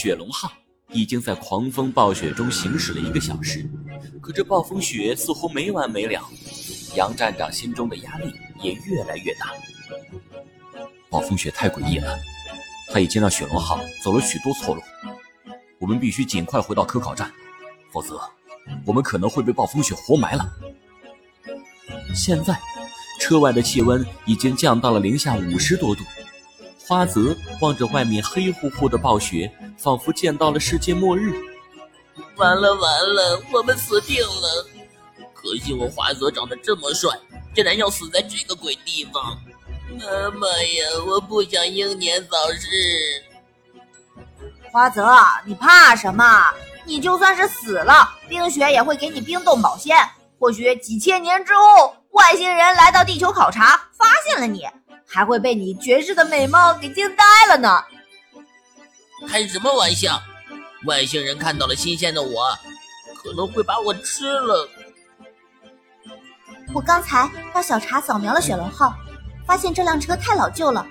雪龙号已经在狂风暴雪中行驶了一个小时，可这暴风雪似乎没完没了。杨站长心中的压力也越来越大。暴风雪太诡异了，他已经让雪龙号走了许多错路。我们必须尽快回到科考站，否则我们可能会被暴风雪活埋了。现在，车外的气温已经降到了零下五十多度。花泽望着外面黑乎乎的暴雪，仿佛见到了世界末日。完了完了，我们死定了！可惜我华泽长得这么帅，竟然要死在这个鬼地方。妈妈呀，我不想英年早逝。花泽，你怕什么？你就算是死了，冰雪也会给你冰冻保鲜。或许几千年之后，外星人来到地球考察，发现了你，还会被你绝世的美貌给惊呆了呢。开什么玩笑？外星人看到了新鲜的我，可能会把我吃了。我刚才让小茶扫描了雪龙号，发现这辆车太老旧了，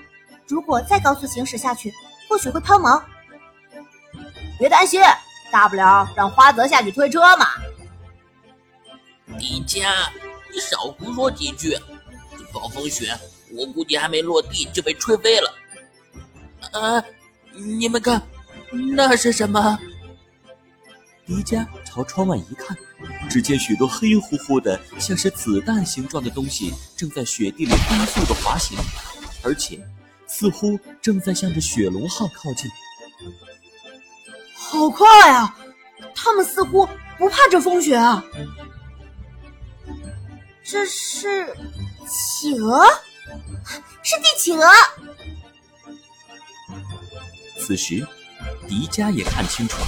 如果再高速行驶下去，或许会抛锚。别担心，大不了让花泽下去推车嘛。迪迦，你少胡说几句！这暴风雪，我估计还没落地就被吹飞了。啊，你们看，那是什么？迪迦朝窗外一看，只见许多黑乎乎的、像是子弹形状的东西正在雪地里飞速的滑行，而且似乎正在向着雪龙号靠近。好快啊！他们似乎不怕这风雪啊！这是企鹅，是帝企鹅。此时，迪迦也看清楚了，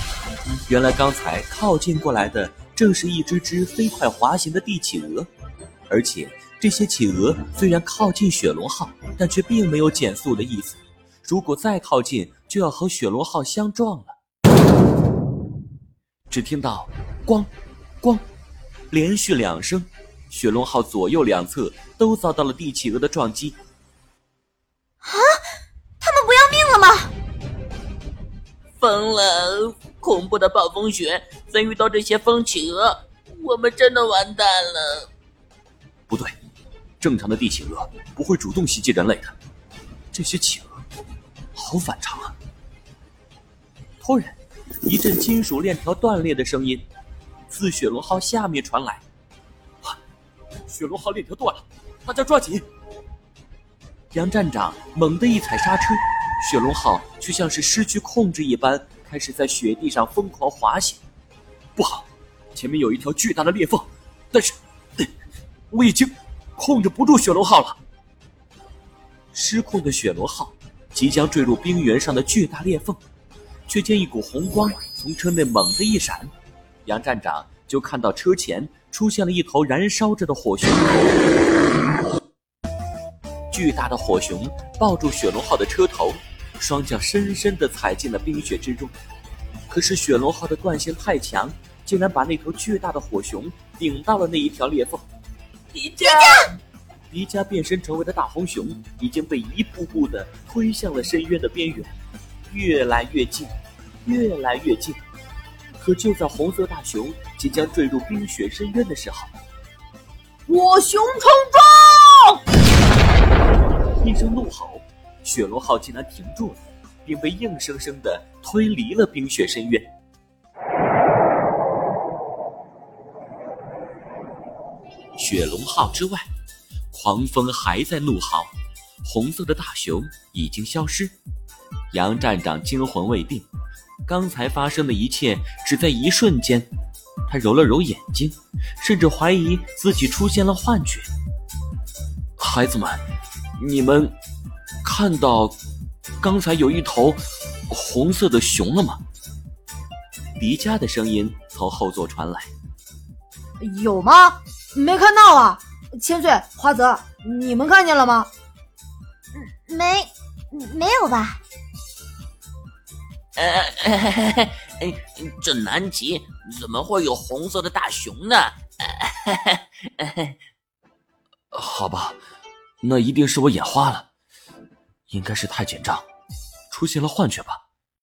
原来刚才靠近过来的正是一只只飞快滑行的地企鹅，而且这些企鹅虽然靠近雪龙号，但却并没有减速的意思。如果再靠近，就要和雪龙号相撞了。只听到“咣，咣”，连续两声，雪龙号左右两侧都遭到了地企鹅的撞击。疯了！恐怖的暴风雪，再遇到这些风企鹅，我们真的完蛋了。不对，正常的地企鹅不会主动袭击人类的，这些企鹅好反常啊！突然。一阵金属链条断裂的声音自雪龙号下面传来，雪龙号链条断了，大家抓紧！杨站长猛地一踩刹车，雪龙号却像是失去控制一般，开始在雪地上疯狂滑行。不好，前面有一条巨大的裂缝，但是我已经控制不住雪龙号了。失控的雪龙号即将坠入冰原上的巨大裂缝。却见一股红光从车内猛地一闪，杨站长就看到车前出现了一头燃烧着的火熊。巨大的火熊抱住雪龙号的车头，双脚深深地踩进了冰雪之中。可是雪龙号的惯性太强，竟然把那头巨大的火熊顶到了那一条裂缝。迪迦，迪迦变身成为的大红熊已经被一步步的推向了深渊的边缘，越来越近。越来越近，可就在红色大熊即将坠入冰雪深渊的时候，我熊冲撞！一声怒吼，雪龙号竟然停住了，并被硬生生的推离了冰雪深渊。雪龙号之外，狂风还在怒嚎，红色的大熊已经消失。杨站长惊魂未定。刚才发生的一切只在一瞬间，他揉了揉眼睛，甚至怀疑自己出现了幻觉。孩子们，你们看到刚才有一头红色的熊了吗？迪迦的声音从后座传来。有吗？没看到啊。千岁、花泽，你们看见了吗？没，没有吧。呃，这南极怎么会有红色的大熊呢？好吧，那一定是我眼花了，应该是太紧张，出现了幻觉吧。